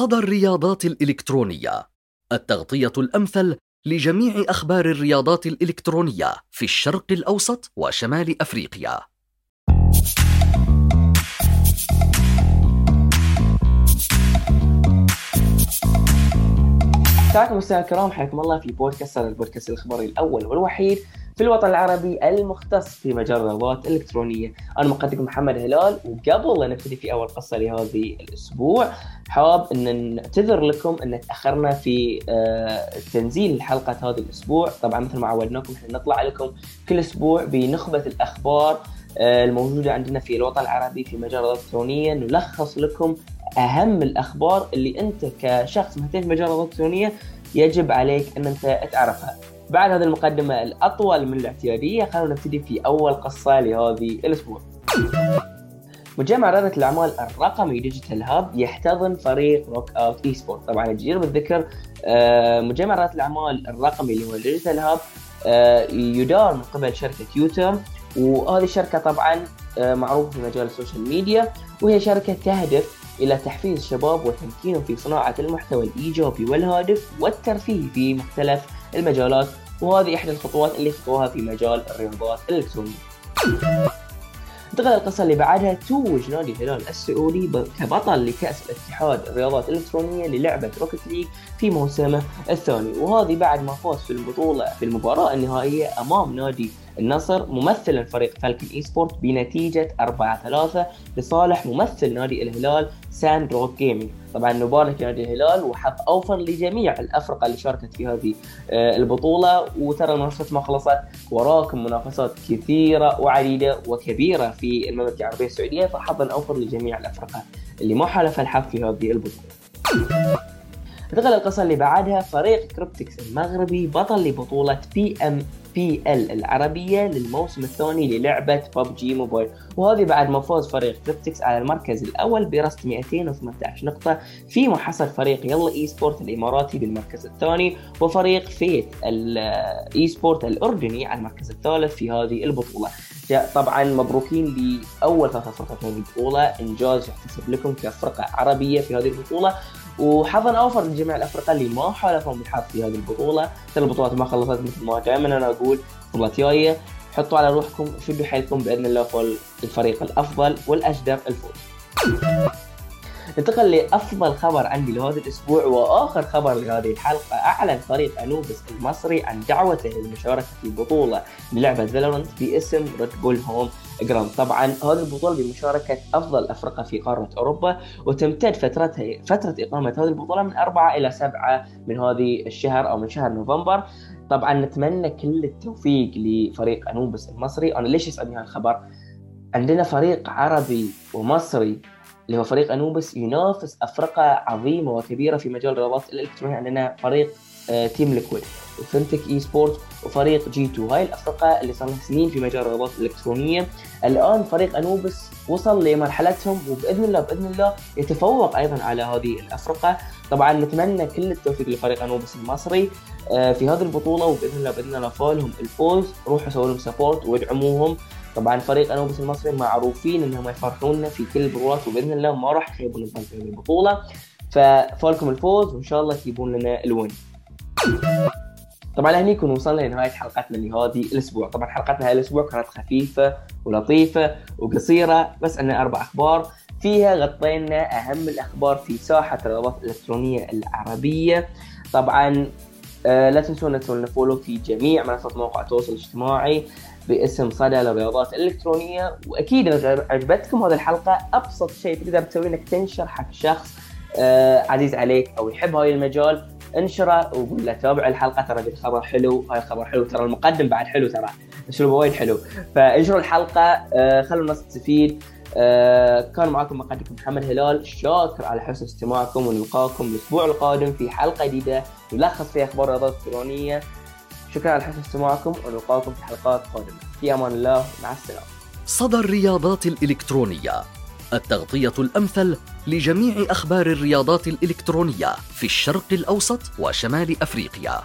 صدى الرياضات الإلكترونية التغطية الأمثل لجميع أخبار الرياضات الإلكترونية في الشرق الأوسط وشمال أفريقيا. ساعتكم مستمعينا الكرام حياكم الله في بودكاست هذا البودكاست الأخباري الأول والوحيد في الوطن العربي المختص في مجال الرياضات الإلكترونية، أنا مقدمكم محمد هلال وقبل لا نبتدي في أول قصة لهذه الأسبوع حاب أن نعتذر لكم أن تأخرنا في آه، تنزيل حلقة هذا الأسبوع، طبعا مثل ما عودناكم إحنا نطلع لكم كل أسبوع بنخبة الأخبار آه، الموجودة عندنا في الوطن العربي في مجال الإلكترونية. نلخص لكم أهم الأخبار اللي أنت كشخص مهتم في مجال الإلكترونية يجب عليك أن أنت تعرفها. بعد هذه المقدمة الأطول من الاعتيادية خلونا نبتدي في أول قصة لهذه الأسبوع. مجمع رياضة الأعمال الرقمي Digital Hub يحتضن فريق روك أوت إي سبورت طبعا الجدير بالذكر آه، مجمع رياضة الأعمال الرقمي اللي هو Digital Hub آه، يدار من قبل شركة يوتيرن. وهذه الشركة طبعا آه، معروفة في مجال ال social media. وهي شركة تهدف إلى تحفيز الشباب وتمكينهم في صناعة المحتوى الإيجابي والهادف والترفيه في مختلف المجالات وهذه إحدى الخطوات اللي خطوها في مجال الرياضات الإلكترونية. انتقل القصة اللي بعدها توج نادي الهلال السعودي كبطل لكأس الاتحاد الرياضات الإلكترونية للعبة Rocket League في موسمه الثاني وهذه بعد ما فاز في البطولة في المباراة النهائية أمام نادي النصر ممثلا فريق Falcon Esport بنتيجة 4 3 لصالح ممثل نادي الهلال Sandrock Gaming طبعا نبارك نادي الهلال وحظ أوفر لجميع الأفرقة اللي شاركت في هذه آه، البطولة وترى المنافسات ما خلصت وراكم منافسات كثيرة وعديدة وكبيرة في المملكة العربية السعودية فحظا أوفر لجميع الأفرقة اللي ما حالف الحظ في هذه البطولة. انتقل القصة اللي بعدها فريق كريبتكس المغربي بطل لبطولة PMPL العربية للموسم الثاني للعبة PUBG Mobile وهذه بعد ما فاز فريق كريبتكس على المركز الأول برصد 218 نقطة في محصل فريق يلا Esport الإماراتي بالمركز الثاني وفريق Fate Esport الأردني على المركز الثالث في هذه البطولة. طبعا مبروكين لأول ثلاث فرقات في هذه البطولة إنجاز يحتسب لكم كفرقة عربية في هذه البطولة. وحظا اوفر لجميع الافرقه اللي ما حالفهم بالحظ في هذه البطولة. ترى البطولات ما خلصت مثل ما دائما أنا أقول بطولات جاية حطوا على روحكم شدوا حيلكم بإذن الله فوق الفريق الأفضل والاجدر الفوز. ننتقل لأفضل خبر عندي لهذا الأسبوع وآخر خبر لهذه الحلقة أعلن فريق انوبس المصري عن دعوته للمشاركة في بطولة للعبة Valorant باسم Red Bull Home Ground. طبعا هذه البطولة بمشاركة أفضل أفرقة في قارة أوروبا وتمتد فترتها فترة إقامة هذه البطولة من 4 إلى 7 من هذه الشهر أو من شهر نوفمبر. طبعا نتمنى كل التوفيق لفريق انوبس المصري. أنا ليش يسالني هذا الخبر؟ عندنا فريق عربي ومصري اللي هو فريق أنوبس ينافس أفرقة عظيمة وكبيرة في مجال الرياضات الإلكترونية عندنا فريق آه، Team Liquid و Fnatic Esport وفريق G2 هاي الأفرقة اللي صار لها سنين في مجال الرياضات الإلكترونية. الآن فريق أنوبس وصل لمرحلتهم وبإذن الله بإذن الله يتفوق أيضا على هذه الأفرقة. طبعا نتمنى كل التوفيق لفريق أنوبس المصري آه، في هذه البطولة وبإذن الله بإذن الله فالهم الفوز روحوا سووا لهم support وادعموهم. طبعا فريق انوبس المصري معروفين إنهم يفرحونا في كل البطولات وبإذن الله ما راح يخيبون في البطولة. ففالكم الفوز وإن شاء الله تجيبون لنا الوين. طبعا هني نكون وصلنا لنهاية حلقتنا لهذه الأسبوع. طبعا حلقتنا هذا الأسبوع كانت خفيفة ولطيفة وقصيرة بس عندنا أربع أخبار. فيها غطينا أهم الأخبار في ساحة الرياضات الإلكترونية العربية. طبعا آه لا تنسونا تسوون فولو في جميع منصات مواقع التواصل الاجتماعي باسم صدى للرياضات الإلكترونية. وأكيد إذا عجبتكم هذه الحلقة أبسط شيء تقدر تسويه إنك تنشر حق شخص آه عزيز عليك أو يحب هاي المجال انشره وقول له تابع الحلقة ترى الخبر حلو هاي الخبر حلو ترى المقدم بعد حلو ترى اسلوبه وايد حلو. فانشروا الحلقة آه خلوا الناس تستفيد. آه كان معكم مقدمكم محمد هلال. شاكر على حسن استماعكم ونلقاكم الأسبوع القادم في حلقة جديدة. نلخص فيها أخبار الرياضات الإلكترونية. شكرا على حسن استماعكم ونلقاكم في حلقات قادمة. في أمان الله. مع السلامة. صدى الرياضات الإلكترونية. التغطية الأمثل لجميع أخبار الرياضات الإلكترونية في الشرق الأوسط وشمال أفريقيا.